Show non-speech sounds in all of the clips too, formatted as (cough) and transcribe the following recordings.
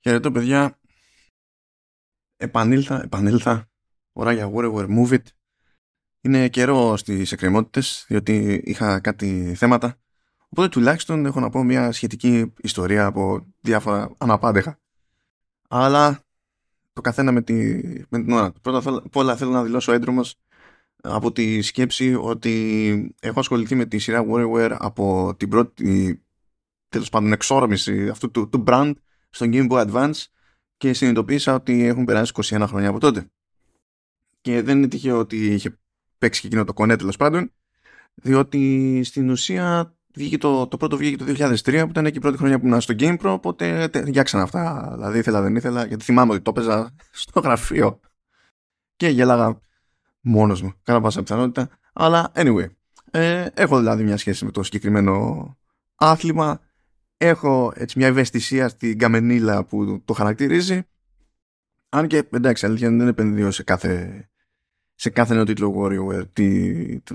Χαιρετώ παιδιά. Επανήλθα, επανήλθα. Ώρα για Warrior Move It. Είναι καιρό στις εκκρεμότητες, διότι είχα κάτι θέματα. Οπότε τουλάχιστον έχω να πω μια σχετική ιστορία από διάφορα αναπάντεχα. Αλλά το καθένα με, τη, με την ώρα του. Πρώτα απ' όλα θέλω να δηλώσω έντρομος από τη σκέψη ότι έχω ασχοληθεί με τη σειρά Warrior από την πρώτη τέλος πάντων εξόρμηση αυτού του, του brand στο Game Boy Advance και συνειδητοποίησα ότι έχουν περάσει 21 χρόνια από τότε. Και δεν είναι τυχαίο ότι είχε παίξει και εκείνο το κονέ τέλος πάντων, διότι στην ουσία βγήκε το, το πρώτο βγήκε το 2003 που ήταν και η πρώτη χρονιά που ήμουν στο Game Pro, οπότε γιάξαν αυτά. Δηλαδή ήθελα δεν ήθελα, γιατί θυμάμαι ότι το έπαιζα (laughs) στο γραφείο και γέλαγα μόνος μου, κάνα πάσα πιθανότητα. Αλλά anyway, ε, έχω δηλαδή μια σχέση με το συγκεκριμένο άθλημα έχω έτσι μια ευαισθησία στην καμενίλα που το χαρακτηρίζει. Αν και εντάξει αλήθεια δεν επενδύω σε κάθε σε κάθε νέο τίτλο Warrior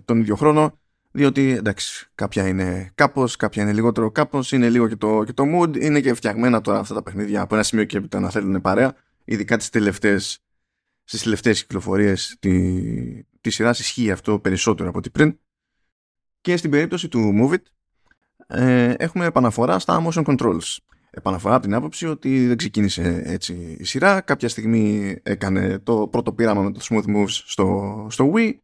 τον ίδιο χρόνο διότι εντάξει κάποια είναι κάπως κάποια είναι λιγότερο κάπως είναι λίγο και το, και το mood είναι και φτιαγμένα τώρα αυτά τα παιχνίδια από ένα σημείο και έπειτα να θέλουν παρέα ειδικά τις τελευταίες στις τελευταίες κυκλοφορίες τη, τη σειρά ισχύει αυτό περισσότερο από ό,τι πριν. Και στην περίπτωση του Move It ε, έχουμε επαναφορά στα motion controls. Επαναφορά από την άποψη ότι δεν ξεκίνησε έτσι η σειρά. Κάποια στιγμή έκανε το πρώτο πείραμα με το Smooth Moves στο, στο Wii.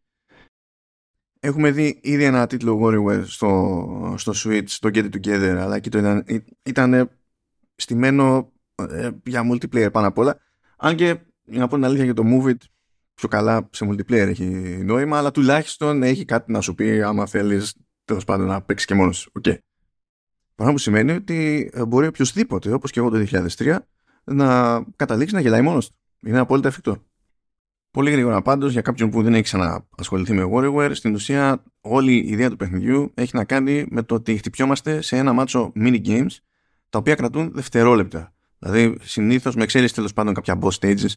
Έχουμε δει ήδη ένα τίτλο WarioWare στο, στο Switch, το Get It Together, αλλά και το ήταν, ήταν στημένο ε, για multiplayer πάνω απ' όλα. Αν και, για να πω την αλήθεια για το Move It, πιο καλά σε multiplayer έχει νόημα, αλλά τουλάχιστον έχει κάτι να σου πει άμα θέλεις τέλος πάντων να παίξεις και μόνος. Okay. Πράγμα που σημαίνει ότι ε, μπορεί οποιοδήποτε, όπως και εγώ το 2003, να καταλήξει να γελάει μόνος του. Είναι απόλυτα εφικτό. Πολύ γρήγορα πάντως, για κάποιον που δεν έχει ξαναασχοληθεί με WarioWare, στην ουσία όλη η ιδέα του παιχνιδιού έχει να κάνει με το ότι χτυπιόμαστε σε ένα μάτσο mini games τα οποία κρατούν δευτερόλεπτα. Δηλαδή, συνήθως με εξαίρεση τέλος πάντων κάποια boss stages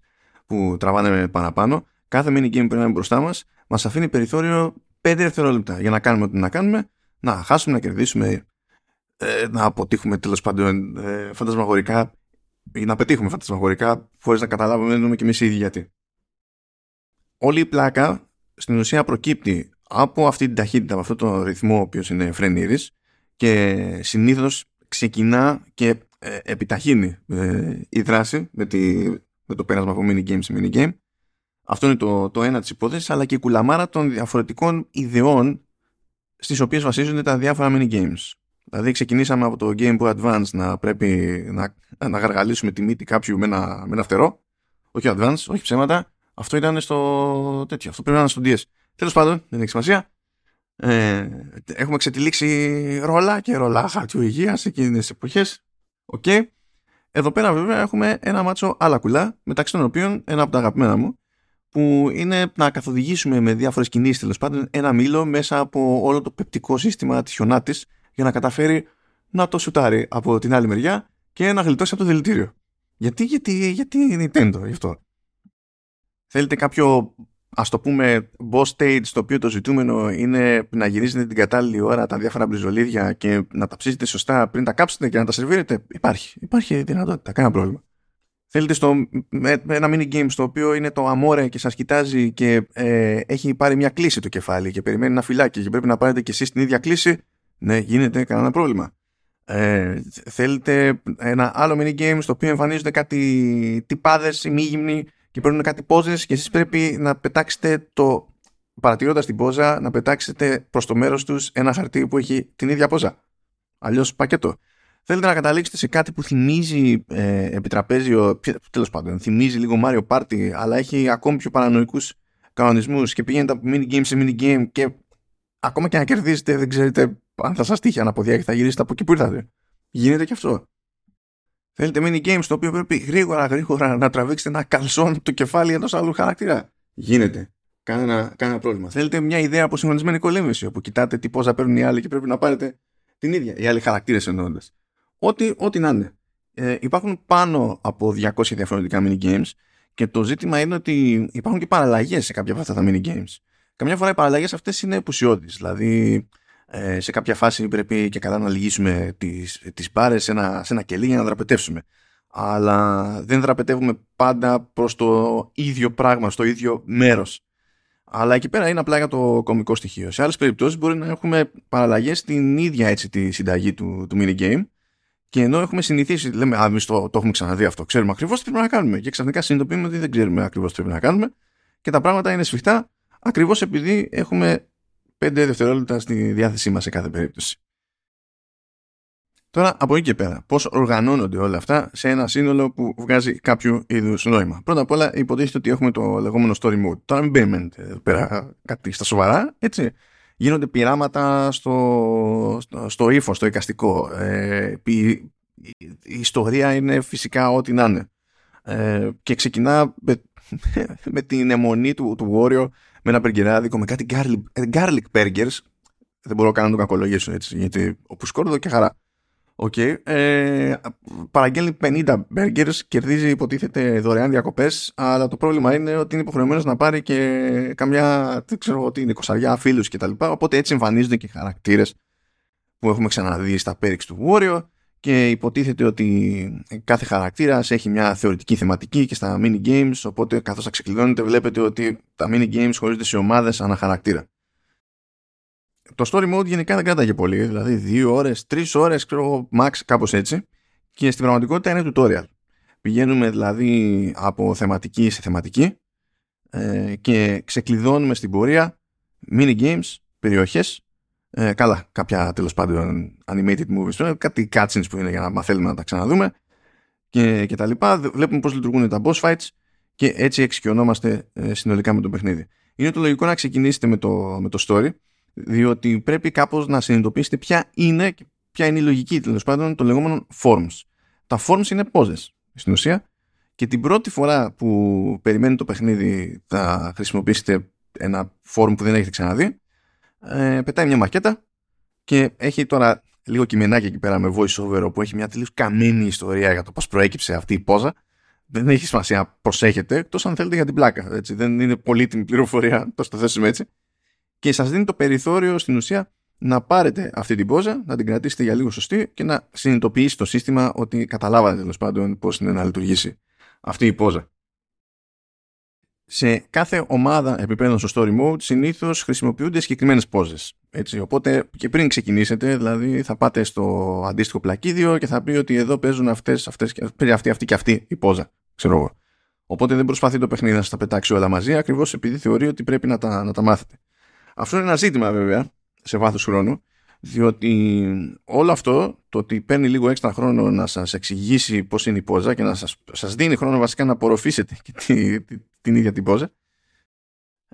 που τραβάνε παραπάνω, κάθε mini game που είναι μπροστά μας μας αφήνει περιθώριο 5 δευτερόλεπτα για να κάνουμε ό,τι να κάνουμε, να χάσουμε, να κερδίσουμε ε, να αποτύχουμε τέλος πάντων ε, φαντασμαγορικά ή να πετύχουμε φαντασμαγορικά χωρίς να καταλάβουμε και εμείς οι ίδιοι γιατί. Όλη η πλάκα στην ουσία προκύπτει από αυτή την ταχύτητα, από αυτόν τον ρυθμό ο οποίος είναι φρενήρης και συνήθως ξεκινά και ε, επιταχύνει ε, η δράση με, τη, με το πέρασμα από mini game σε mini game. Αυτό είναι το, το ένα της υπόθεσης, αλλά και η κουλαμάρα των διαφορετικών ιδεών στις οποίες βασίζονται τα διάφορα mini games. Δηλαδή ξεκινήσαμε από το Game Boy Advance να πρέπει να, να γαργαλίσουμε τη μύτη κάποιου με ένα, με ένα φτερό. Όχι Advance, όχι ψέματα. Αυτό ήταν στο τέτοιο. Αυτό πρέπει να είναι στο DS. Τέλος πάντων, δεν έχει σημασία. Ε, έχουμε ξετυλίξει ρόλα και ρολά χαρτιού υγείας σε εκείνες τις εποχές. OK. Okay. Εδώ πέρα βέβαια έχουμε ένα μάτσο άλλα κουλά, μεταξύ των οποίων ένα από τα αγαπημένα μου, που είναι να καθοδηγήσουμε με διάφορες κινήσεις τέλος πάντων ένα μήλο μέσα από όλο το πεπτικό σύστημα της χιονάτης για να καταφέρει να το σουτάρει από την άλλη μεριά και να γλιτώσει από το δηλητήριο. Γιατί, γιατί, γιατί Nintendo γι' αυτό; Θέλετε κάποιο ας το πούμε boss stage το οποίο το ζητούμενο είναι να γυρίζετε την κατάλληλη ώρα τα διάφορα μπριζολίδια και να τα ψήσετε σωστά πριν τα κάψετε και να τα σερβίρετε; Υπάρχει. Υπάρχει δυνατότητα. Κανένα πρόβλημα. Θέλετε στο, με, ένα mini game στο οποίο είναι το αμόρε και σας κοιτάζει και ε, έχει πάρει μια κλίση το κεφάλι και περιμένει ένα φυλάκι και πρέπει να πάρετε και εσείς την ίδια κλίση ναι, γίνεται κανένα πρόβλημα. Ε, θέλετε ένα άλλο mini game στο οποίο εμφανίζονται κάτι τυπάδες ημίγυμνοι και παίρνουν κάτι πόζες και εσείς πρέπει να πετάξετε το παρατηρώντας την πόζα να πετάξετε προς το μέρος τους ένα χαρτί που έχει την ίδια πόζα. Αλλιώς πακέτο. Θέλετε να καταλήξετε σε κάτι που θυμίζει ε, επιτραπέζιο, τέλος πάντων, θυμίζει λίγο Mario Party, αλλά έχει ακόμη πιο παρανοϊκούς κανονισμούς και πηγαίνετε από mini game σε mini game και ακόμα και να κερδίσετε δεν ξέρετε αν θα σας τύχει αναποδιά και θα γυρίσετε από εκεί που ήρθατε. Γίνεται και αυτό. Θέλετε mini game στο οποίο πρέπει γρήγορα γρήγορα να τραβήξετε ένα καλσόν το κεφάλι ενό άλλου χαρακτήρα. Γίνεται. Κανένα, κανένα πρόβλημα. Θέλετε μια ιδέα από συγχρονισμένη κολέμηση όπου κοιτάτε τι πόσα παίρνουν οι άλλοι και πρέπει να πάρετε την ίδια. Οι άλλοι χαρακτήρες εννοώντας. Ό,τι, ό,τι να είναι. Ε, υπάρχουν πάνω από 200 διαφορετικά mini games και το ζήτημα είναι ότι υπάρχουν και παραλλαγές σε κάποια από αυτά τα mini games. Καμιά φορά οι παραλλαγές αυτές είναι επουσιώδει. Δηλαδή, ε, σε κάποια φάση πρέπει και καλά να λυγίσουμε τις, τις μπάρες σε ένα, σε ένα κελί για να δραπετεύσουμε. αλλά δεν δραπετεύουμε πάντα προς το ίδιο πράγμα, στο ίδιο μέρος. Αλλά εκεί πέρα είναι απλά για το κομικό στοιχείο. Σε άλλες περιπτώσεις μπορεί να έχουμε παραλλαγές στην ίδια έτσι τη συνταγή του, του minigame και ενώ έχουμε συνηθίσει, λέμε, Α, εμείς το, το έχουμε ξαναδεί αυτό, ξέρουμε ακριβώς τι πρέπει να κάνουμε. Και ξαφνικά συνειδητοποιούμε ότι δεν ξέρουμε ακριβώς τι πρέπει να κάνουμε και τα πράγματα είναι σφιχτά ακριβώς επειδή έχουμε 5 δευτερόλεπτα στη διάθεσή μας σε κάθε περίπτωση. Τώρα από εκεί και πέρα, πώς οργανώνονται όλα αυτά σε ένα σύνολο που βγάζει κάποιο είδους νόημα. Πρώτα απ' όλα υποτίθεται ότι έχουμε το λεγόμενο story mode. Τώρα μην περιμένετε εδώ πέρα κάτι στα σοβαρά, έτσι. Γίνονται πειράματα στο, στο, στο ύφος, στο εικαστικό. Ε, η, η, ιστορία είναι φυσικά ό,τι να είναι. Ε, και ξεκινά με, (laughs) με την αιμονή του, του Warrior με ένα περγκεράδικο με κάτι garlic, garlic burgers. Δεν μπορώ καν να το κακολογήσω έτσι, γιατί όπου σκόρδο και χαρά. Okay. Ε, παραγγέλνει 50 burgers, κερδίζει υποτίθεται δωρεάν διακοπές, αλλά το πρόβλημα είναι ότι είναι υποχρεωμένος να πάρει και καμιά, δεν ξέρω τι είναι, κοσαριά φίλους κτλ. Οπότε έτσι εμφανίζονται και χαρακτήρες που έχουμε ξαναδεί στα πέριξ του Warrior και υποτίθεται ότι κάθε χαρακτήρας έχει μια θεωρητική θεματική και στα mini games. Οπότε καθώς θα ξεκλειδώνετε, βλέπετε ότι τα mini games χωρίζονται σε ομάδες ανά χαρακτήρα το story mode γενικά δεν κράταγε πολύ, δηλαδή δύο ώρες, τρεις ώρες, ξέρω max κάπως έτσι και στην πραγματικότητα είναι tutorial. Πηγαίνουμε δηλαδή από θεματική σε θεματική ε, και ξεκλειδώνουμε στην πορεία mini games, περιοχές, ε, καλά κάποια τέλος πάντων animated movies, κάτι cutscenes που είναι για να μαθαίνουμε να τα ξαναδούμε και, και τα λοιπά. Βλέπουμε πώς λειτουργούν τα boss fights και έτσι εξοικειωνόμαστε ε, συνολικά με το παιχνίδι. Είναι το λογικό να ξεκινήσετε με το, με το story διότι πρέπει κάπως να συνειδητοποιήσετε ποια είναι, ποια είναι η λογική τέλος πάντων των λεγόμενων forms. Τα forms είναι πόζες στην ουσία και την πρώτη φορά που περιμένει το παιχνίδι θα χρησιμοποιήσετε ένα form που δεν έχετε ξαναδεί ε, πετάει μια μακέτα και έχει τώρα λίγο κειμενάκι εκεί πέρα με voice over που έχει μια τελείως καμένη ιστορία για το πώς προέκυψε αυτή η πόζα δεν έχει σημασία να προσέχετε εκτός αν θέλετε για την πλάκα έτσι. δεν είναι πολύτιμη πληροφορία (laughs) το στο θέσουμε έτσι και σας δίνει το περιθώριο στην ουσία να πάρετε αυτή την πόζα, να την κρατήσετε για λίγο σωστή και να συνειδητοποιήσει το σύστημα ότι καταλάβατε τέλος πάντων πώς είναι να λειτουργήσει αυτή η πόζα. Σε κάθε ομάδα επιπέδων στο story mode συνήθως χρησιμοποιούνται συγκεκριμένες πόζες. Έτσι, οπότε και πριν ξεκινήσετε, δηλαδή θα πάτε στο αντίστοιχο πλακίδιο και θα πει ότι εδώ παίζουν αυτές, αυτές, αυτή, αυτή και αυτή η πόζα. Ξέρω εγώ. Οπότε δεν προσπαθεί το παιχνίδι να σας τα πετάξει όλα μαζί, ακριβώς επειδή θεωρεί ότι πρέπει να τα, να τα μάθετε. Αυτό είναι ένα ζήτημα βέβαια σε βάθος χρόνου διότι όλο αυτό το ότι παίρνει λίγο έξτρα χρόνο να σας εξηγήσει πώς είναι η πόζα και να σας, σας δίνει χρόνο βασικά να απορροφήσετε και τη, την ίδια την πόζα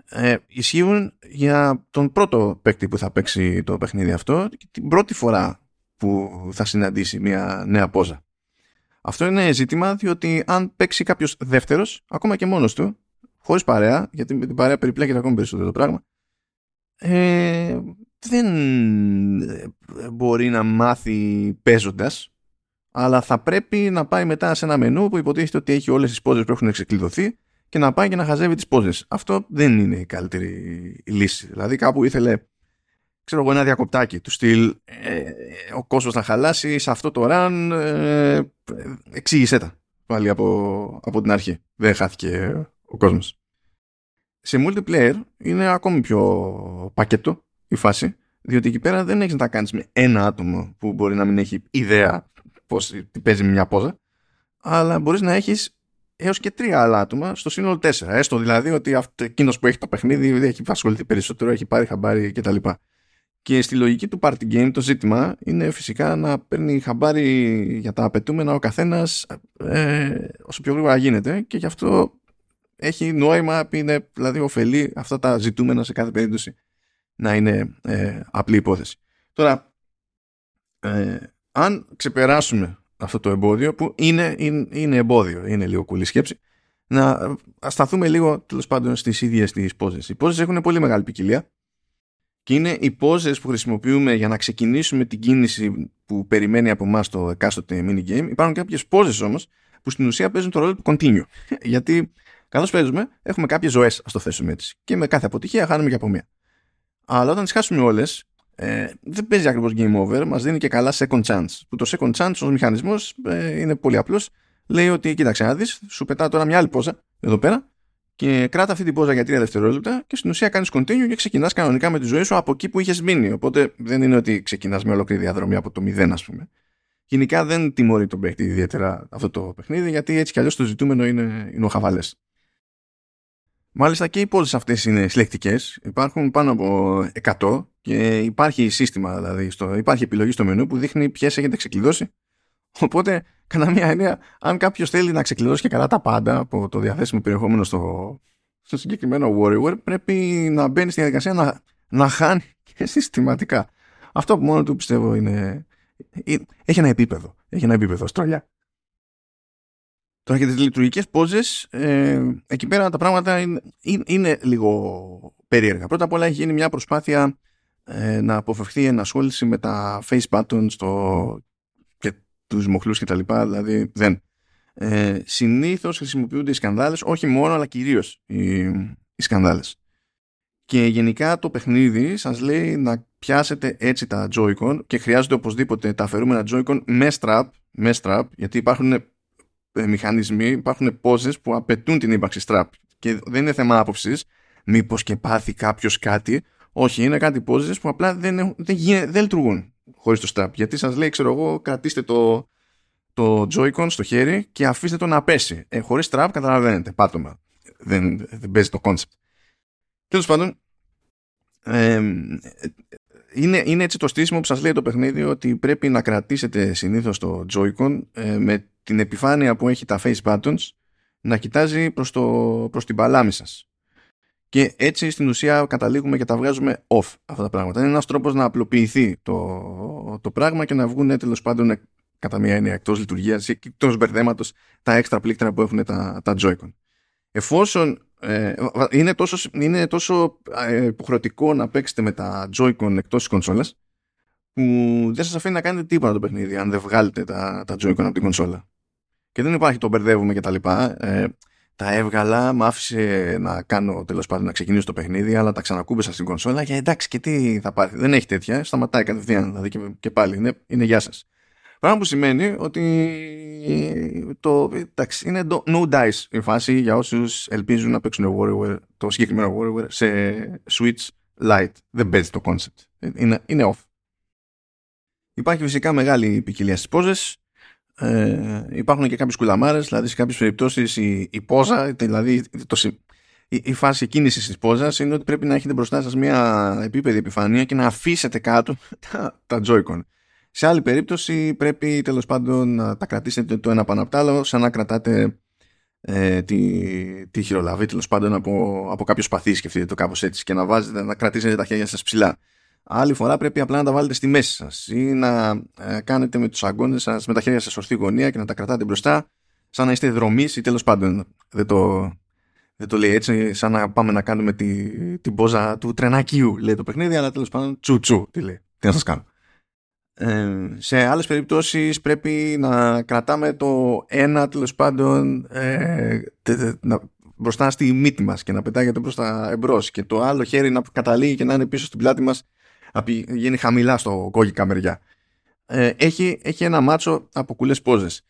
ε, ισχύουν για τον πρώτο παίκτη που θα παίξει το παιχνίδι αυτό και την πρώτη φορά που θα συναντήσει μια νέα πόζα. Αυτό είναι ζήτημα διότι αν παίξει κάποιος δεύτερος, ακόμα και μόνος του, χωρίς παρέα, γιατί με την παρέα περιπλέκεται ακόμα περισσότερο το πράγμα, ε, δεν ε, μπορεί να μάθει παίζοντας, αλλά θα πρέπει να πάει μετά σε ένα μενού που υποτίθεται ότι έχει όλες τις πόζες που έχουν ξεκλειδωθεί και να πάει και να χαζεύει τις πόζες. Αυτό δεν είναι η καλύτερη λύση. Δηλαδή κάπου ήθελε ξέρω εγώ ένα διακοπτάκι του στυλ ε, ο κόσμος να χαλάσει σε αυτό το run ε, εξήγησέ τα πάλι από, από την αρχή. Δεν χάθηκε ο κόσμος σε multiplayer είναι ακόμη πιο πακέτο η φάση, διότι εκεί πέρα δεν έχεις να τα κάνεις με ένα άτομο που μπορεί να μην έχει ιδέα πώς παίζει μια πόζα, αλλά μπορείς να έχεις έως και τρία άλλα άτομα στο σύνολο τέσσερα. Έστω δηλαδή ότι εκείνος που έχει το παιχνίδι έχει ασχοληθεί περισσότερο, έχει πάρει χαμπάρι κτλ. Και στη λογική του party game το ζήτημα είναι φυσικά να παίρνει χαμπάρι για τα απαιτούμενα ο καθένας ε, όσο πιο γρήγορα γίνεται και γι' αυτό έχει νόημα, είναι δηλαδή ωφελεί αυτά τα ζητούμενα σε κάθε περίπτωση να είναι ε, απλή υπόθεση. Τώρα, ε, αν ξεπεράσουμε αυτό το εμπόδιο που είναι, είναι, είναι εμπόδιο, είναι λίγο κουλή σκέψη, να σταθούμε λίγο τέλος πάντων στις ίδιες τις πόζες. Οι πόζες έχουν πολύ μεγάλη ποικιλία και είναι οι πόζες που χρησιμοποιούμε για να ξεκινήσουμε την κίνηση που περιμένει από εμάς το εκάστοτε minigame. Υπάρχουν κάποιες πόζες όμως που στην ουσία παίζουν το ρόλο του continue. (laughs) Γιατί Καθώς παίζουμε, έχουμε κάποιες ζωές, ας το θέσουμε έτσι. Και με κάθε αποτυχία χάνουμε και από μία. Αλλά όταν τις χάσουμε όλες, ε, δεν παίζει ακριβώς game over, μας δίνει και καλά second chance. Που το second chance ως μηχανισμός ε, είναι πολύ απλός. λέει ότι κοίταξε να δεις, σου πετά τώρα μια άλλη πόζα εδώ πέρα και κράτα αυτή την πόζα για 3 δευτερόλεπτα και στην ουσία κάνεις continue και ξεκινάς κανονικά με τη ζωή σου από εκεί που είχες μείνει. Οπότε δεν είναι ότι ξεκινάς με ολόκληρη διαδρομή από το 0 ας πούμε. Γενικά δεν τιμωρεί τον παίκτη ιδιαίτερα αυτό το παιχνίδι γιατί έτσι κι αλλιώς το ζητούμενο είναι, είναι ο χαβαλές. Μάλιστα και οι πόζες αυτές είναι συλλεκτικές. Υπάρχουν πάνω από 100 και υπάρχει σύστημα δηλαδή, στο, υπάρχει επιλογή στο μενού που δείχνει ποιες έχετε ξεκλειδώσει. Οπότε, κατά μία έννοια, αν κάποιος θέλει να ξεκλειδώσει και καλά τα πάντα από το διαθέσιμο περιεχόμενο στο, στο συγκεκριμένο Warrior, πρέπει να μπαίνει στη διαδικασία να, να χάνει και συστηματικά. Αυτό που μόνο του πιστεύω είναι. Ε, έχει ένα επίπεδο. Έχει ένα επίπεδο. Στρολιά. Τώρα για τις λειτουργικές πόζες, ε, εκεί πέρα τα πράγματα είναι, είναι, λίγο περίεργα. Πρώτα απ' όλα έχει γίνει μια προσπάθεια ε, να αποφευχθεί η ενασχόληση με τα face buttons στο, και τους μοχλούς και τα λοιπά, δηλαδή δεν. Ε, συνήθως χρησιμοποιούνται οι σκανδάλες, όχι μόνο αλλά κυρίως οι, οι σκανδάλες. Και γενικά το παιχνίδι σας λέει να πιάσετε έτσι τα Joy-Con και χρειάζονται οπωσδήποτε τα αφαιρούμενα Joy-Con με strap, με strap γιατί υπάρχουν ε, μηχανισμοί, υπάρχουν πόζες που απαιτούν την ύπαρξη strap. Και δεν είναι θέμα άποψης. μήπως και πάθει κάποιος κάτι. Όχι, είναι κάτι πόζες που απλά δεν, δεν, δεν λειτουργούν χωρίς το strap. Γιατί σας λέει ξέρω εγώ κρατήστε το, το Joy-Con στο χέρι και αφήστε το να πέσει. Ε, χωρίς strap καταλαβαίνετε πάτωμα. Δεν, δεν παίζει το concept. Τέλος πάντων ε, είναι, είναι έτσι το στήσιμο που σας λέει το παιχνίδι ότι πρέπει να κρατήσετε συνήθως το Joy-Con ε, με την επιφάνεια που έχει τα face buttons να κοιτάζει προς, το, προς την παλάμη σας. Και έτσι στην ουσία καταλήγουμε και τα βγάζουμε off αυτά τα πράγματα. Είναι ένας τρόπος να απλοποιηθεί το, το πράγμα και να βγουν τέλος πάντων κατά μία έννοια εκτός λειτουργίας ή εκτός μπερδέματος τα έξτρα πλήκτρα που έχουν τα, τα Joy-Con. Εφόσον ε, είναι τόσο, είναι τόσο ε, υποχρεωτικό να παίξετε με τα Joy-Con εκτός της κονσόλας που δεν σας αφήνει να κάνετε τίποτα το παιχνίδι αν δεν βγάλετε τα, τα Joy-Con από την κονσόλα. Και δεν υπάρχει το μπερδεύουμε και τα λοιπά. Ε, τα έβγαλα, μ' άφησε να κάνω τέλος πάντων να ξεκινήσω το παιχνίδι, αλλά τα ξανακούμπεσα στην κονσόλα και εντάξει και τι θα πάρει. Δεν έχει τέτοια, σταματάει κατευθείαν, δηλαδή και, και πάλι είναι, είναι γεια σας. Πράγμα που σημαίνει ότι το, εντάξει, είναι το no dice η φάση για όσους ελπίζουν να παίξουν Warrior, το συγκεκριμένο Warrior σε Switch Lite. Δεν παίζει το concept. Είναι, είναι off. Υπάρχει φυσικά μεγάλη ποικιλία στις πόζες. Ε, υπάρχουν και κάποιες κουλαμάρες, δηλαδή σε κάποιες περιπτώσεις η, η πόζα, δηλαδή το, η, η φάση κίνησης της πόζας είναι ότι πρέπει να έχετε μπροστά σας μια επίπεδη επιφανεία και να αφήσετε κάτω (laughs) τα, τα Joy-Con. Σε άλλη περίπτωση πρέπει τέλος πάντων να τα κρατήσετε το ένα πάνω από το άλλο σαν να κρατάτε ε, τη, τη χειρολαβή τέλος πάντων από, από κάποιο σπαθί σκεφτείτε το κάπως έτσι και να βάζετε να κρατήσετε τα χέρια σας ψηλά. Άλλη φορά πρέπει απλά να τα βάλετε στη μέση σας ή να ε, κάνετε με τους αγκώνες σας με τα χέρια σας ορθή γωνία και να τα κρατάτε μπροστά σαν να είστε δρομείς ή τέλος πάντων δεν το, δεν το λέει έτσι σαν να πάμε να κάνουμε τη, την πόζα του τρενακίου λέει το παιχνίδι αλλά τέλος πάντων τσου τι λέει, τι να σας κάνω. Ε, σε άλλες περιπτώσεις πρέπει να κρατάμε το ένα τέλος πάντων ε, να, μπροστά στη μύτη μας και να πετάγεται προς τα εμπρός και το άλλο χέρι να καταλήγει και να είναι πίσω στην πλάτη μας να πηγαίνει χαμηλά στο κόκκικα μεριά. Ε, έχει, έχει ένα μάτσο από κουλές πόζες.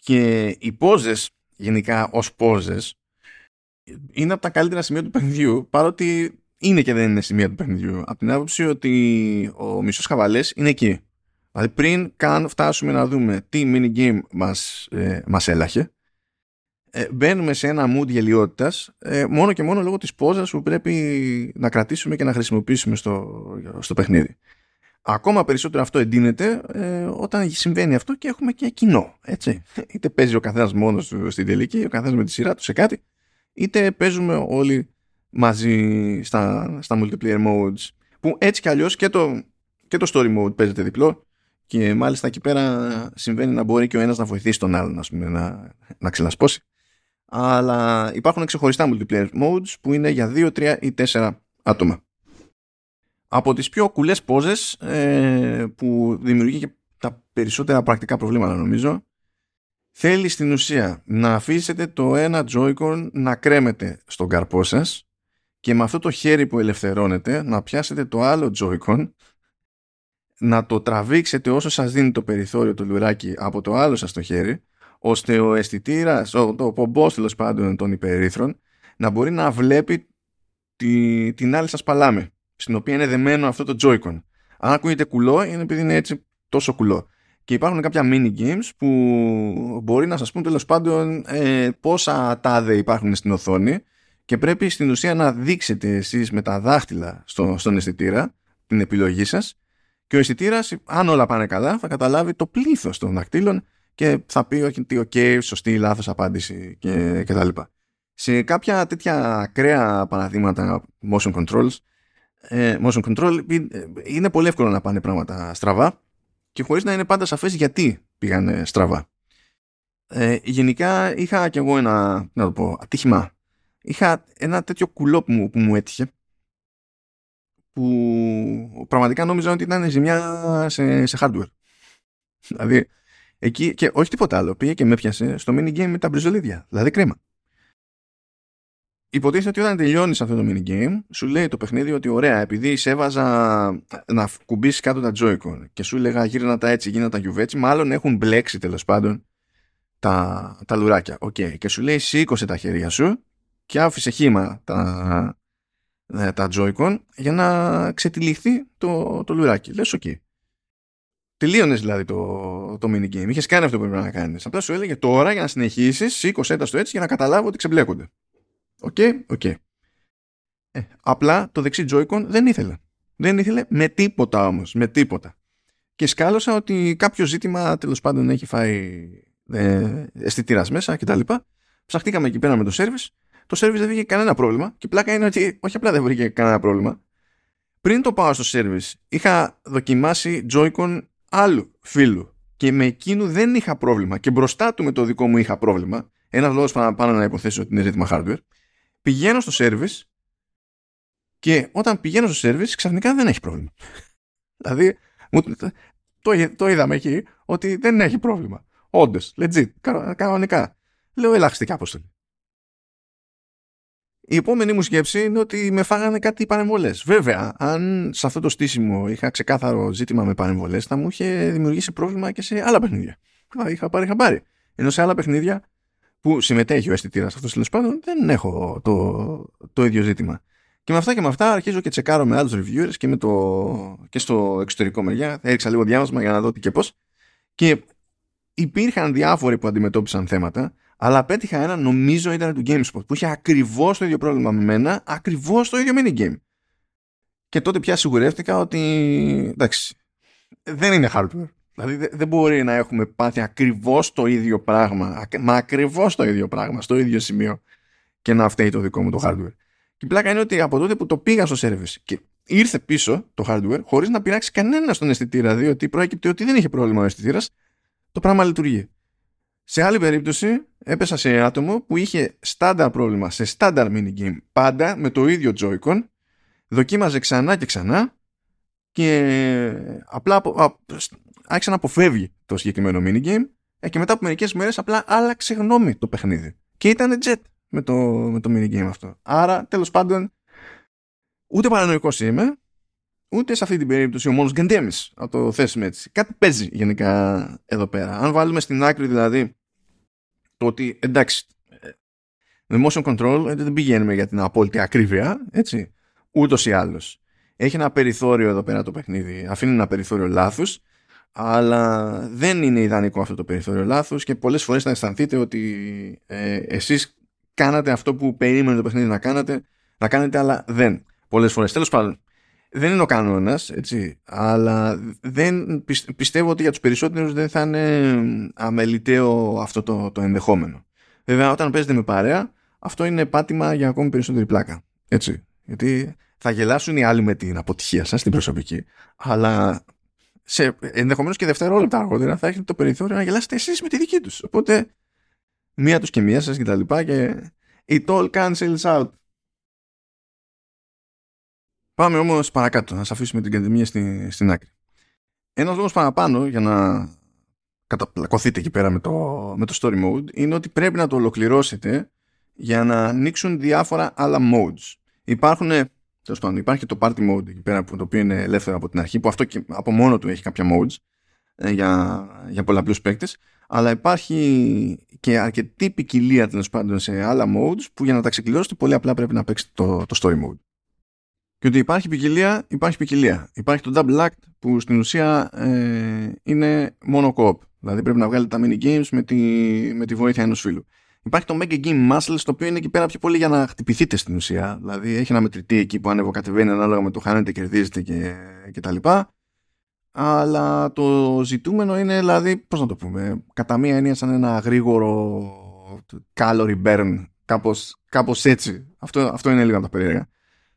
Και οι πόζες, γενικά ως πόζες, είναι από τα καλύτερα σημεία του παιχνιδιού, παρότι είναι και δεν είναι σημεία του παιχνιδιού. Από την άποψη ότι ο μισός χαβαλές είναι εκεί. Δηλαδή πριν καν φτάσουμε να δούμε τι minigame μας, ε, μας έλαχε, ε, μπαίνουμε σε ένα mood γελιότητας ε, μόνο και μόνο λόγω της πόζας που πρέπει να κρατήσουμε και να χρησιμοποιήσουμε στο, στο παιχνίδι. Ακόμα περισσότερο αυτό εντείνεται ε, όταν συμβαίνει αυτό και έχουμε και κοινό. Έτσι. Είτε παίζει ο καθένας μόνος του στην τελική, ο καθένας με τη σειρά του σε κάτι, είτε παίζουμε όλοι μαζί στα, στα multiplayer modes που έτσι κι αλλιώς και το, και το story mode παίζεται διπλό και μάλιστα εκεί πέρα συμβαίνει να μπορεί και ο ένας να βοηθήσει τον άλλον πούμε, να, να ξελασπώσει αλλά υπάρχουν ξεχωριστά multiplayer modes που είναι για 2, 3 ή 4 άτομα. Από τις πιο κουλές πόζες ε, που δημιουργεί και τα περισσότερα πρακτικά προβλήματα νομίζω θέλει στην ουσία να αφήσετε το ένα Joy-Con να κρέμεται στον καρπό σας και με αυτό το χέρι που ελευθερώνετε να πιάσετε το άλλο Joy-Con να το τραβήξετε όσο σας δίνει το περιθώριο το λουράκι από το άλλο σας το χέρι ώστε ο αισθητήρας, ο, το πομπός τέλος πάντων των υπερήθρων, να μπορεί να βλέπει τη, την άλλη σας παλάμη, στην οποία είναι δεμένο αυτό το Joy-Con. Αν ακούγεται κουλό, είναι επειδή είναι έτσι τόσο κουλό. Και υπάρχουν κάποια mini games που μπορεί να σας πούν τέλος πάντων ε, πόσα τάδε υπάρχουν στην οθόνη και πρέπει στην ουσία να δείξετε εσείς με τα δάχτυλα στο, στον αισθητήρα την επιλογή σας και ο αισθητήρας, αν όλα πάνε καλά, θα καταλάβει το πλήθος των δακτύλων και θα πει ότι ok, σωστή ή λάθος απάντηση και, και τα λοιπά. Σε κάποια τέτοια ακραία παραδείγματα motion controls, ε, motion control ε, είναι πολύ εύκολο να πάνε πράγματα στραβά και χωρίς να είναι πάντα σαφές γιατί πήγανε στραβά. Ε, γενικά είχα κι εγώ ένα, να το πω, ατύχημα. Είχα ένα τέτοιο κουλό που μου, που μου έτυχε που πραγματικά νόμιζα ότι ήταν ζημιά σε, σε hardware. δηλαδή, εκεί και όχι τίποτα άλλο. Πήγε και με έπιασε στο mini game με τα μπριζολίδια. Δηλαδή κρίμα. Υποτίθεται ότι όταν τελειώνεις αυτό το mini game, σου λέει το παιχνίδι ότι ωραία, επειδή σε έβαζα να κουμπίσεις κάτω τα Joy-Con και σου έλεγα γύρνα τα έτσι, γίνα τα γιουβέτσι, μάλλον έχουν μπλέξει τέλος πάντων τα, τα λουράκια. Okay. Και σου λέει σήκωσε τα χέρια σου και άφησε χύμα τα, ε, τα Joy-Con για να ξετυλιχθεί το, το λουράκι. Λες OK. Okay. Τελείωνες δηλαδή το, το mini game. Είχες κάνει αυτό που πρέπει να κάνεις. Απλά σου έλεγε τώρα για να συνεχίσεις, σήκωσε τα στο έτσι για να καταλάβω ότι ξεμπλέκονται. OK, okay, OK. Okay. Ε, απλά το δεξί Joy-Con δεν ήθελε. Δεν ήθελε με τίποτα όμως. Με τίποτα. Και σκάλωσα ότι κάποιο ζήτημα τέλος πάντων έχει φάει ε, αισθητήρας μέσα κτλ. Ψαχτήκαμε εκεί πέρα με το service το service δεν βρήκε κανένα πρόβλημα και πλάκα είναι ότι όχι απλά δεν βρήκε κανένα πρόβλημα. Πριν το πάω στο service είχα δοκιμάσει Joy-Con άλλου φίλου και με εκείνου δεν είχα πρόβλημα και μπροστά του με το δικό μου είχα πρόβλημα. Ένας λόγος πάνω να υποθέσω ότι είναι ζήτημα hardware. Πηγαίνω στο service και όταν πηγαίνω στο service ξαφνικά δεν έχει πρόβλημα. (laughs) δηλαδή το, το είδαμε εκεί ότι δεν έχει πρόβλημα. Όντως, legit, κανονικά. Λέω ελάχιστη αποστολή. Η επόμενη μου σκέψη είναι ότι με φάγανε κάτι παρεμβολές. Βέβαια, αν σε αυτό το στήσιμο είχα ξεκάθαρο ζήτημα με παρεμβολές, θα μου είχε δημιουργήσει πρόβλημα και σε άλλα παιχνίδια. Είχα πάρει χαμπάρι. Ενώ σε άλλα παιχνίδια που συμμετέχει ο αισθητήρας αυτός τέλος πάντων, δεν έχω το, το ίδιο ζήτημα. Και με αυτά και με αυτά αρχίζω και τσεκάρω με άλλους reviewers και, με το, και στο εξωτερικό μεριά. Έριξα λίγο διάβασμα για να δω τι και πώς. Και υπήρχαν διάφοροι που αντιμετώπισαν θέματα αλλά πέτυχα ένα νομίζω ήταν του GameSpot που είχε ακριβώς το ίδιο πρόβλημα με μένα, ακριβώς το ίδιο minigame. Και τότε πια σιγουρεύτηκα ότι εντάξει, δεν είναι hardware. Δηλαδή δεν μπορεί να έχουμε πάθει ακριβώς το ίδιο πράγμα, μα ακριβώς το ίδιο πράγμα, στο ίδιο σημείο και να φταίει το δικό μου το hardware. Και η πλάκα είναι ότι από τότε που το πήγα στο service και ήρθε πίσω το hardware, χωρίς να πειράξει κανένα στον αισθητήρα, διότι προέκυπτε ότι δεν είχε πρόβλημα ο αισθητήρας, το πράγμα λειτουργεί. Σε άλλη περίπτωση έπεσα σε άτομο που είχε στάνταρ πρόβλημα σε στάνταρ minigame πάντα με το ίδιο Joy-Con δοκίμαζε ξανά και ξανά και απλά άρχισε να αποφεύγει το συγκεκριμένο minigame ε, και μετά από μερικές μέρες απλά άλλαξε γνώμη το παιχνίδι. Και ήταν jet με το, με το minigame αυτό. Άρα τέλος ούτε παρανοϊκός είμαι ούτε σε αυτή την περίπτωση ο μόνος γκαντέμις να το θέσουμε έτσι. Κάτι παίζει γενικά εδώ πέρα. Αν βάλουμε στην άκρη δηλαδή το ότι εντάξει με motion control δεν πηγαίνουμε για την απόλυτη ακρίβεια έτσι ούτως ή άλλως. Έχει ένα περιθώριο εδώ πέρα το παιχνίδι. Αφήνει ένα περιθώριο λάθους αλλά δεν είναι ιδανικό αυτό το περιθώριο λάθους και πολλές φορές θα αισθανθείτε ότι ε, εσείς κάνατε αυτό που περίμενε το παιχνίδι να κάνετε να κάνετε αλλά δεν. Πολλές φορές. Τέλος πάντων δεν είναι ο κανόνας, έτσι, αλλά δεν, πιστεύω ότι για τους περισσότερους δεν θα είναι αμεληταίο αυτό το, το ενδεχόμενο. Βέβαια, όταν παίζετε με παρέα, αυτό είναι πάτημα για ακόμη περισσότερη πλάκα. Έτσι. Γιατί θα γελάσουν οι άλλοι με την αποτυχία σας, την προσωπική, αλλά σε ενδεχομένως και δευτερόλεπτα αργότερα θα έχετε το περιθώριο να γελάσετε εσείς με τη δική τους. Οπότε, μία τους και μία σας και τα λοιπά και it all cancels out. Πάμε όμως παρακάτω, να σα αφήσουμε την καντεμία στην, στην άκρη. Ένας λόγος παραπάνω για να καταπλακωθείτε εκεί πέρα με το, με το story mode είναι ότι πρέπει να το ολοκληρώσετε για να ανοίξουν διάφορα άλλα modes. Υπάρχουν, τέλος πάντων, υπάρχει το party mode εκεί πέρα που το οποίο είναι ελεύθερο από την αρχή, που αυτό και από μόνο του έχει κάποια modes ε, για, για πολλαπλούς παίκτες. αλλά υπάρχει και αρκετή ποικιλία τέλος πάντων σε άλλα modes που για να τα ξεκλειδώσετε πολύ απλά πρέπει να παίξετε το, το story mode. Και ότι υπάρχει ποικιλία, υπάρχει ποικιλία. Υπάρχει το double act που στην ουσία ε, είναι μόνο co-op. Δηλαδή πρέπει να βγάλετε τα mini games με τη, με τη βοήθεια ενός φίλου. Υπάρχει το Mega Game Muscle, το οποίο είναι εκεί πέρα πιο πολύ για να χτυπηθείτε στην ουσία. Δηλαδή έχει ένα μετρητή εκεί που ανεβοκατεβαίνει ανάλογα με το χάνετε, κερδίζετε και, και τα λοιπά. Αλλά το ζητούμενο είναι, δηλαδή, πώς να το πούμε, κατά μία έννοια σαν ένα γρήγορο calorie burn, κάπως, κάπως έτσι. Αυτό, αυτό είναι λίγο τα περίεργα.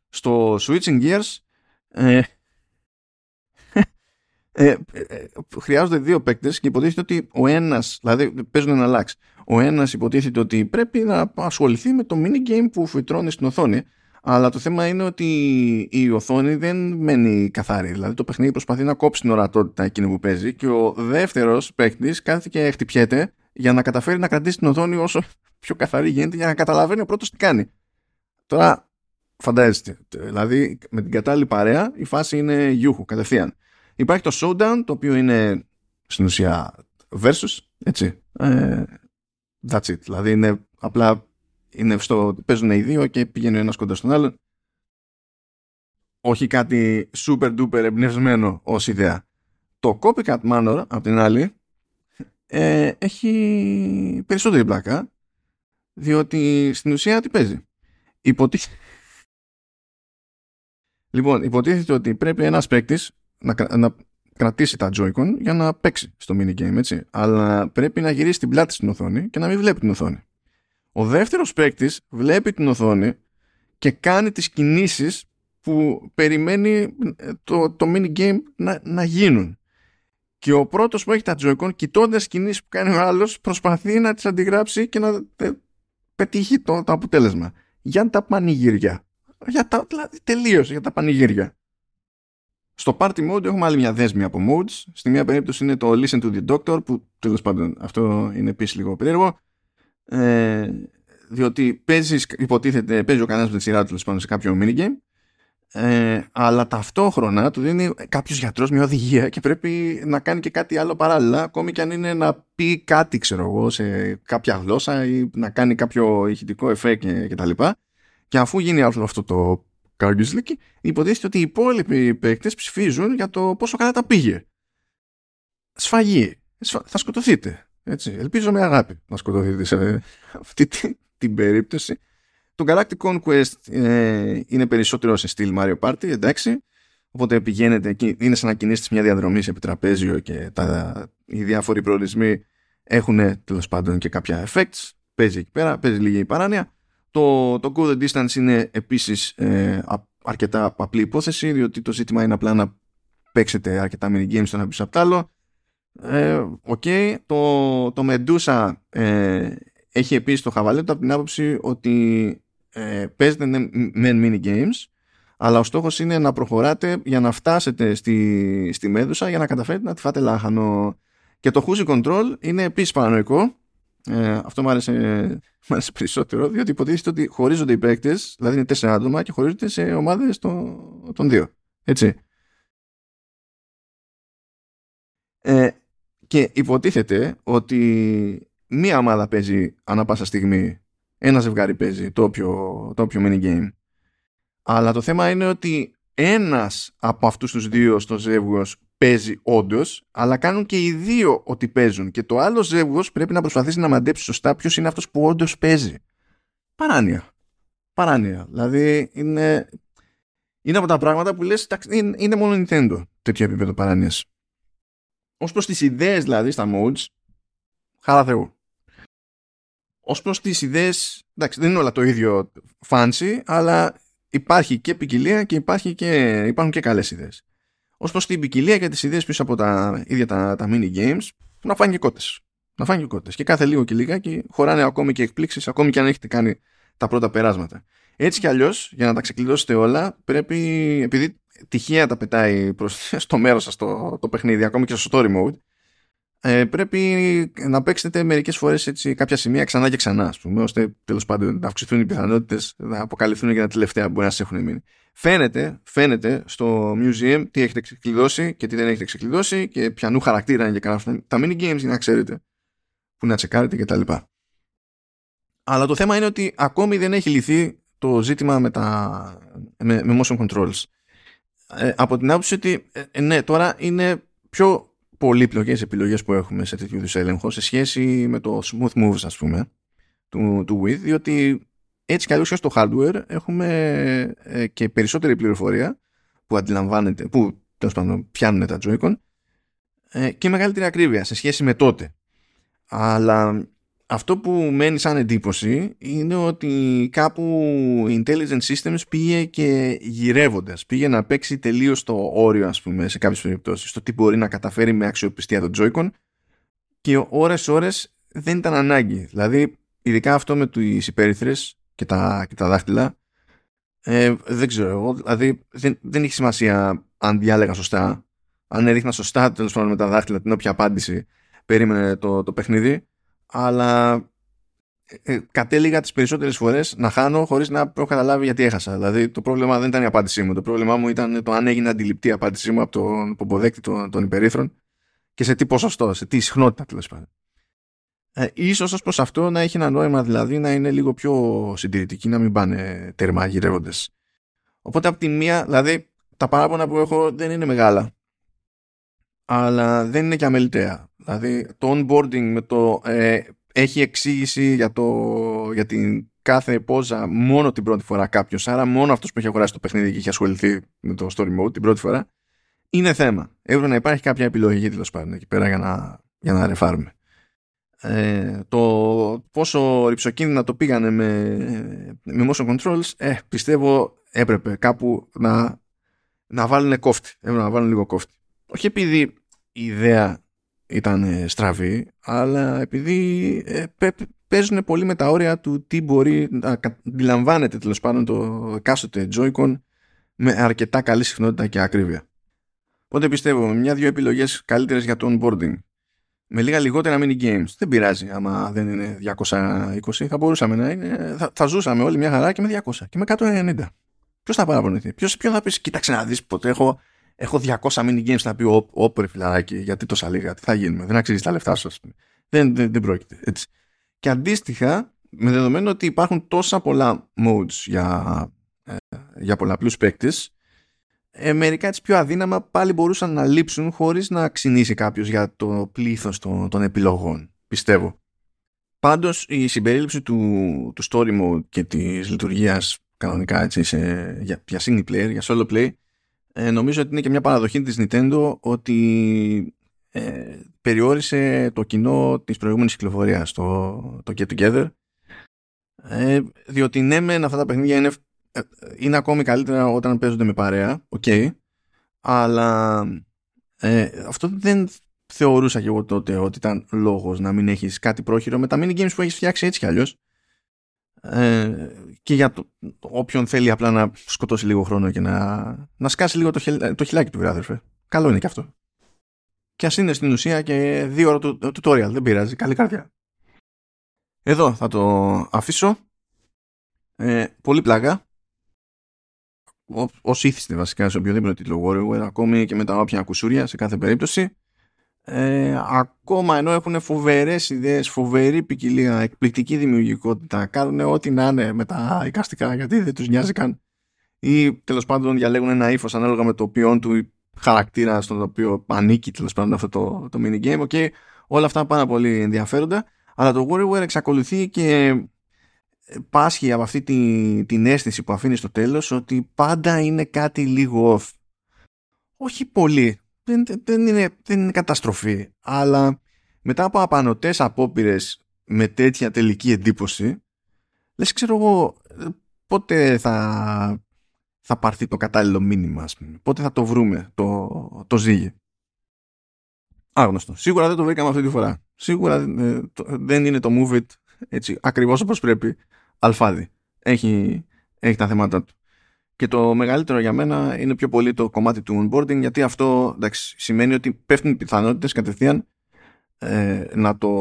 Στο Switching Gears ε, ε, ε, χρειάζονται δύο παίκτες και υποτίθεται ότι ο ένας, δηλαδή παίζουν ένα αλλάξει. Ο ένας υποτίθεται ότι πρέπει να ασχοληθεί με το mini game που φυτρώνει στην οθόνη αλλά το θέμα είναι ότι η οθόνη δεν μένει καθαρή. Δηλαδή το παιχνίδι προσπαθεί να κόψει την ορατότητα εκείνη που παίζει και ο δεύτερος παίκτης κάθεται και χτυπιέται για να καταφέρει να κρατήσει την οθόνη όσο πιο καθαρή γίνεται για να καταλαβαίνει ο πρώτος τι κάνει. Τώρα φαντάζεστε. Δηλαδή με την κατάλληλη παρέα η φάση είναι γιούχου κατευθείαν. Υπάρχει το showdown το οποίο είναι στην ουσία versus έτσι. Ε, that's it. Δηλαδή είναι απλά είναι στο, παίζουν οι δύο και πηγαίνει ο ένας κοντά στον άλλον. Όχι κάτι super duper εμπνευσμένο ως ιδέα. Το Copycat Manor, απ' την άλλη, ε, έχει περισσότερη πλάκα, διότι στην ουσία τι παίζει; Υποτίθεται... Λοιπόν, υποτίθεται ότι πρέπει ένας παίκτης να, να κρατήσει τα Joy-Con για να παίξει στο minigame, έτσι. Αλλά πρέπει να γυρίσει την πλάτη στην οθόνη και να μην βλέπει την οθόνη. Ο δεύτερος παίκτης βλέπει την οθόνη και κάνει τις κινήσεις που περιμένει ε, το, το mini game να, να γίνουν. Και ο πρώτος που έχει τα Joy-Con κοιτώντας κινήσεις που κάνει ο άλλος προσπαθεί να τις αντιγράψει και να ε, πετύχει το, το αποτέλεσμα. Για τα πανηγύρια. Για τα, δηλαδή τελείως για τα πανηγύρια. Στο party mode έχουμε άλλη μια δέσμη από modes. Στη μία περίπτωση είναι το listen to the doctor που τέλος πάντων αυτό είναι επίσης λίγο περίεργο ε, διότι παίζεις, υποτίθεται, παίζει ο κανένας με τη σειρά του πάνω σε κάποιο minigame ε, αλλά ταυτόχρονα του δίνει κάποιος γιατρός μια οδηγία και πρέπει να κάνει και κάτι άλλο παράλληλα, ακόμη και αν είναι να πει κάτι, ξέρω εγώ, σε κάποια γλώσσα ή να κάνει κάποιο ηχητικό εφέ και, και τα λοιπά. Και αφού γίνει αυτό το καργκιουσλίκι, υποτίθεται ότι οι υπόλοιποι παίκτες ψηφίζουν για το πόσο καλά τα πήγε. Σφαγή. Θα σκοτωθείτε. Έτσι. Ελπίζω με αγάπη να σκοτωθείτε σε αυτή την περίπτωση. Το Galactic Conquest ε, είναι περισσότερο σε στυλ Mario Party, εντάξει. Οπότε πηγαίνετε εκεί, είναι σαν να κινήσετε μια διαδρομή σε επιτραπέζιο και τα, οι διάφοροι προορισμοί έχουν τέλος πάντων και κάποια effects. Παίζει εκεί πέρα, παίζει λίγη παράνοια. Το, το Go the Distance είναι επίσης ε, αρκετά απλή υπόθεση, διότι το ζήτημα είναι απλά να παίξετε αρκετά mini games το ένα πίσω από το άλλο ε, okay. το, το Medusa ε, έχει επίσης το χαβαλέτο από την άποψη ότι ε, παίζετε με mini games αλλά ο στόχος είναι να προχωράτε για να φτάσετε στη, στη Medusa για να καταφέρετε να τη φάτε λάχανο και το Who's Control είναι επίσης παρανοϊκό ε, αυτό μου άρεσε, άρεσε περισσότερο διότι υποτίθεται ότι χωρίζονται οι παίκτες δηλαδή είναι τέσσερα άτομα και χωρίζονται σε ομάδες των, των δύο έτσι ε, και υποτίθεται ότι μία ομάδα παίζει ανά πάσα στιγμή, ένα ζευγάρι παίζει το όποιο, το όποιο mini game. Αλλά το θέμα είναι ότι ένας από αυτούς τους δύο στο ζεύγος παίζει όντως, αλλά κάνουν και οι δύο ότι παίζουν. Και το άλλο ζεύγος πρέπει να προσπαθήσει να μαντέψει σωστά ποιος είναι αυτός που όντως παίζει. Παράνοια. Παράνοια. Δηλαδή είναι, είναι από τα πράγματα που λες είναι, είναι μόνο Nintendo τέτοιο επίπεδο παράνοιας. Ως προς τις ιδέες δηλαδή στα modes, χαρά Θεού. Ως προς τις ιδέες, εντάξει δεν είναι όλα το ίδιο fancy, αλλά υπάρχει και ποικιλία και, υπάρχει και υπάρχουν και καλές ιδέες. Ως προς την ποικιλία και τις ιδέες πίσω από τα ίδια τα, τα mini games, να φάνε και κότες. Να φάνε και κότες. Και κάθε λίγο και λιγάκι χωράνε ακόμη και εκπλήξεις, ακόμη και αν έχετε κάνει τα πρώτα περάσματα. Έτσι κι αλλιώς, για να τα ξεκλειδώσετε όλα, πρέπει, επειδή τυχαία τα πετάει προς, (laughs) στο μέρος σας το, το παιχνίδι, ακόμη και στο story mode, ε, πρέπει να παίξετε μερικές φορές έτσι, κάποια σημεία ξανά και ξανά, ας πούμε, ώστε τέλος πάντων να αυξηθούν οι πιθανότητες να αποκαλυφθούν για τα τελευταία που μπορεί να σας έχουν μείνει. Φαίνεται, φαίνεται στο museum τι έχετε ξεκλειδώσει και τι δεν έχετε ξεκλειδώσει και πιανού χαρακτήρα είναι και καλά τα mini games για να ξέρετε. που να τσεκάρετε κτλ. Αλλά το θέμα είναι ότι ακόμη δεν έχει λυθεί το ζήτημα με, τα, με, με motion controls. Ε, από την άποψη ότι ε, ναι, τώρα είναι πιο πολύπλοκες επιλογές που έχουμε σε τέτοιου είδους έλεγχο σε σχέση με το smooth moves ας πούμε του, του With διότι έτσι κι αλλιώς στο hardware έχουμε ε, και περισσότερη πληροφορία που αντιλαμβάνεται, που τέλος πάντων πιάνουν τα Joy-Con ε, και μεγαλύτερη ακρίβεια σε σχέση με τότε. Αλλά αυτό που μένει σαν εντύπωση είναι ότι κάπου η Intelligent Systems πήγε και γυρεύοντας. Πήγε να παίξει τελείως το όριο ας πούμε σε κάποιες περιπτώσεις το τι μπορεί να καταφέρει με αξιοπιστία το Joy-Con και ώρες ώρες δεν ήταν ανάγκη. Δηλαδή ειδικά αυτό με τις υπέρυθρες και τα, και τα δάχτυλα ε, δεν ξέρω εγώ δηλαδή δεν, δεν έχει σημασία αν διάλεγα σωστά. Αν έδειχνα σωστά τέλος πάντων με τα δάχτυλα την όποια απάντηση περίμενε το, το παιχνίδι αλλά ε, ε, κατέληγα τις περισσότερες φορές να χάνω χωρίς να έχω καταλάβει γιατί έχασα. Δηλαδή το πρόβλημα δεν ήταν η απάντησή μου. Το πρόβλημά μου ήταν το αν έγινε αντιληπτή η απάντησή μου από τον πομποδέκτη των, των υπερήθρων και σε τι ποσοστό, σε τι συχνότητα τέλος πάντων. Ε, ίσως ως προς αυτό να έχει ένα νόημα δηλαδή να είναι λίγο πιο συντηρητικοί, να μην πάνε τέρμα γυρεύοντες. Οπότε από τη μία, δηλαδή τα παράπονα που έχω δεν είναι μεγάλα αλλά δεν είναι και αμεληταία. Δηλαδή το onboarding με το ε, έχει εξήγηση για, το, για την κάθε πόζα μόνο την πρώτη φορά κάποιος. Άρα μόνο αυτός που έχει αγοράσει το παιχνίδι και έχει ασχοληθεί με το story mode την πρώτη φορά είναι θέμα. Έπρεπε να υπάρχει κάποια επιλογή τέλος πάντων εκεί πέρα για να, για να ρεφάρουμε. Ε, το πόσο ρηψοκίνδυνα το πήγανε με, με motion controls ε, πιστεύω έπρεπε κάπου να, να βάλουν κόφτη. Έπρεπε να βάλουν λίγο κόφτη. Όχι επειδή η ιδέα ήταν ε, στραβή, αλλά επειδή ε, παίζουν πολύ με τα όρια του τι μπορεί να αντιλαμβάνεται τέλος πάντων το εκάστοτε Joy-Con με αρκετά καλή συχνότητα και ακρίβεια. Οπότε πιστεύω με μια-δυο επιλογές καλύτερες για το onboarding με λίγα λιγότερα mini games. Δεν πειράζει άμα δεν είναι 220. Θα μπορούσαμε να είναι. Θα, θα ζούσαμε όλοι μια χαρά και με 200 και με 190. Ποιος θα παραπονηθεί, ποιος θα πεις, κοίταξε να δεις ποτέ έχω έχω 200 mini games να πει όπερ φιλαράκι, γιατί τόσα λίγα, τι θα γίνουμε, δεν αξίζει τα λεφτά σου. Δεν, δεν, δεν πρόκειται. Έτσι. Και αντίστοιχα, με δεδομένο ότι υπάρχουν τόσα πολλά modes για, ε, για πολλαπλούς παίκτες, ε, μερικά έτσι πιο αδύναμα πάλι μπορούσαν να λείψουν χωρίς να ξυνήσει κάποιος για το πλήθος των, των επιλογών, πιστεύω. Πάντως η συμπερίληψη του, του story mode και της λειτουργίας κανονικά έτσι, σε, για, για single player, για solo play ε, νομίζω ότι είναι και μια παραδοχή της Nintendo ότι ε, περιόρισε το κοινό της προηγούμενης κυκλοφορίας το, το Get Together. Ε, διότι ναι μεν αυτά τα παιχνίδια είναι, ε, είναι ακόμη καλύτερα όταν παίζονται με παρέα OK okay, αλλά ε, αυτό δεν θεωρούσα και εγώ τότε ότι ήταν λόγος να μην έχεις κάτι πρόχειρο με τα mini games που έχεις φτιάξει έτσι κι αλλιώς ε, και για το, όποιον θέλει απλά να σκοτώσει λίγο χρόνο και να, να σκάσει λίγο το, χελ, το χιλάκι του βράδερφε. Καλό είναι και αυτό. Και ας είναι στην ουσία και δύο ώρα το, tutorial, δεν πειράζει, καλή καρδιά. Εδώ θα το αφήσω. Ε, πολύ πλάγα. Ω ήθιστε βασικά σε οποιοδήποτε τίτλο Warrior, ακόμη και με τα όποια κουσούρια σε κάθε περίπτωση ε, ακόμα ενώ έχουν φοβερές ιδέες, φοβερή ποικιλία, εκπληκτική δημιουργικότητα, κάνουν ό,τι να είναι με τα εικαστικά γιατί δεν τους νοιάζει καν ή τέλος πάντων διαλέγουν ένα ύφος ανάλογα με το ποιόν του χαρακτήρα στον οποίο ανήκει τέλος πάντων αυτό το, το mini game. Okay, όλα αυτά πάρα πολύ ενδιαφέροντα, αλλά το WarioWare εξακολουθεί και πάσχει από αυτή τη, την αίσθηση που αφήνει στο τέλος ότι πάντα είναι κάτι λίγο off. Όχι πολύ, δεν, δεν, είναι, δεν είναι καταστροφή. Αλλά μετά από απανοτές απόπειρες με τέτοια τελική εντύπωση, λες ξέρω εγώ πότε θα, θα πάρθει το κατάλληλο μήνυμα, ας πούμε. Πότε θα το βρούμε, το, το ζύγι. Άγνωστο. Σίγουρα δεν το βρήκαμε αυτή τη φορά. Σίγουρα ε, δεν είναι το move it έτσι, ακριβώς όπως πρέπει αλφάδι. Έχει, έχει τα θέματα του. Και το μεγαλύτερο για μένα είναι πιο πολύ το κομμάτι του onboarding, γιατί αυτό εντάξει, σημαίνει ότι πέφτουν οι πιθανότητες κατευθείαν ε, να το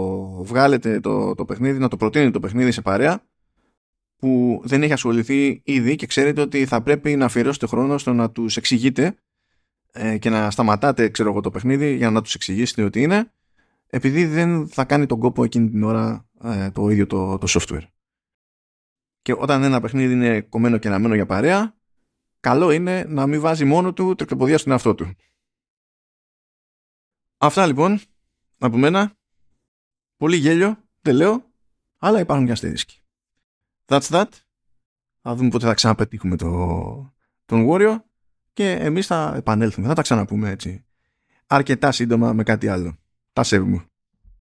βγάλετε το, το παιχνίδι, να το προτείνετε το παιχνίδι σε παρέα που δεν έχει ασχοληθεί ήδη και ξέρετε ότι θα πρέπει να αφιερώσετε χρόνο στο να τους εξηγείτε ε, και να σταματάτε ξέρω εγώ το παιχνίδι για να τους εξηγήσετε ότι είναι επειδή δεν θα κάνει τον κόπο εκείνη την ώρα ε, το ίδιο το, το software. Και όταν ένα παιχνίδι είναι κομμένο και αναμένο για παρέα, καλό είναι να μην βάζει μόνο του τρικτοποδία στον εαυτό του. Αυτά λοιπόν από μένα. Πολύ γέλιο, δεν λέω, αλλά υπάρχουν και αστερίσκοι. That's that. Θα δούμε πότε θα ξαναπετύχουμε το, τον Warrior και εμείς θα επανέλθουμε. Θα τα ξαναπούμε έτσι αρκετά σύντομα με κάτι άλλο. Τα σέβουμε.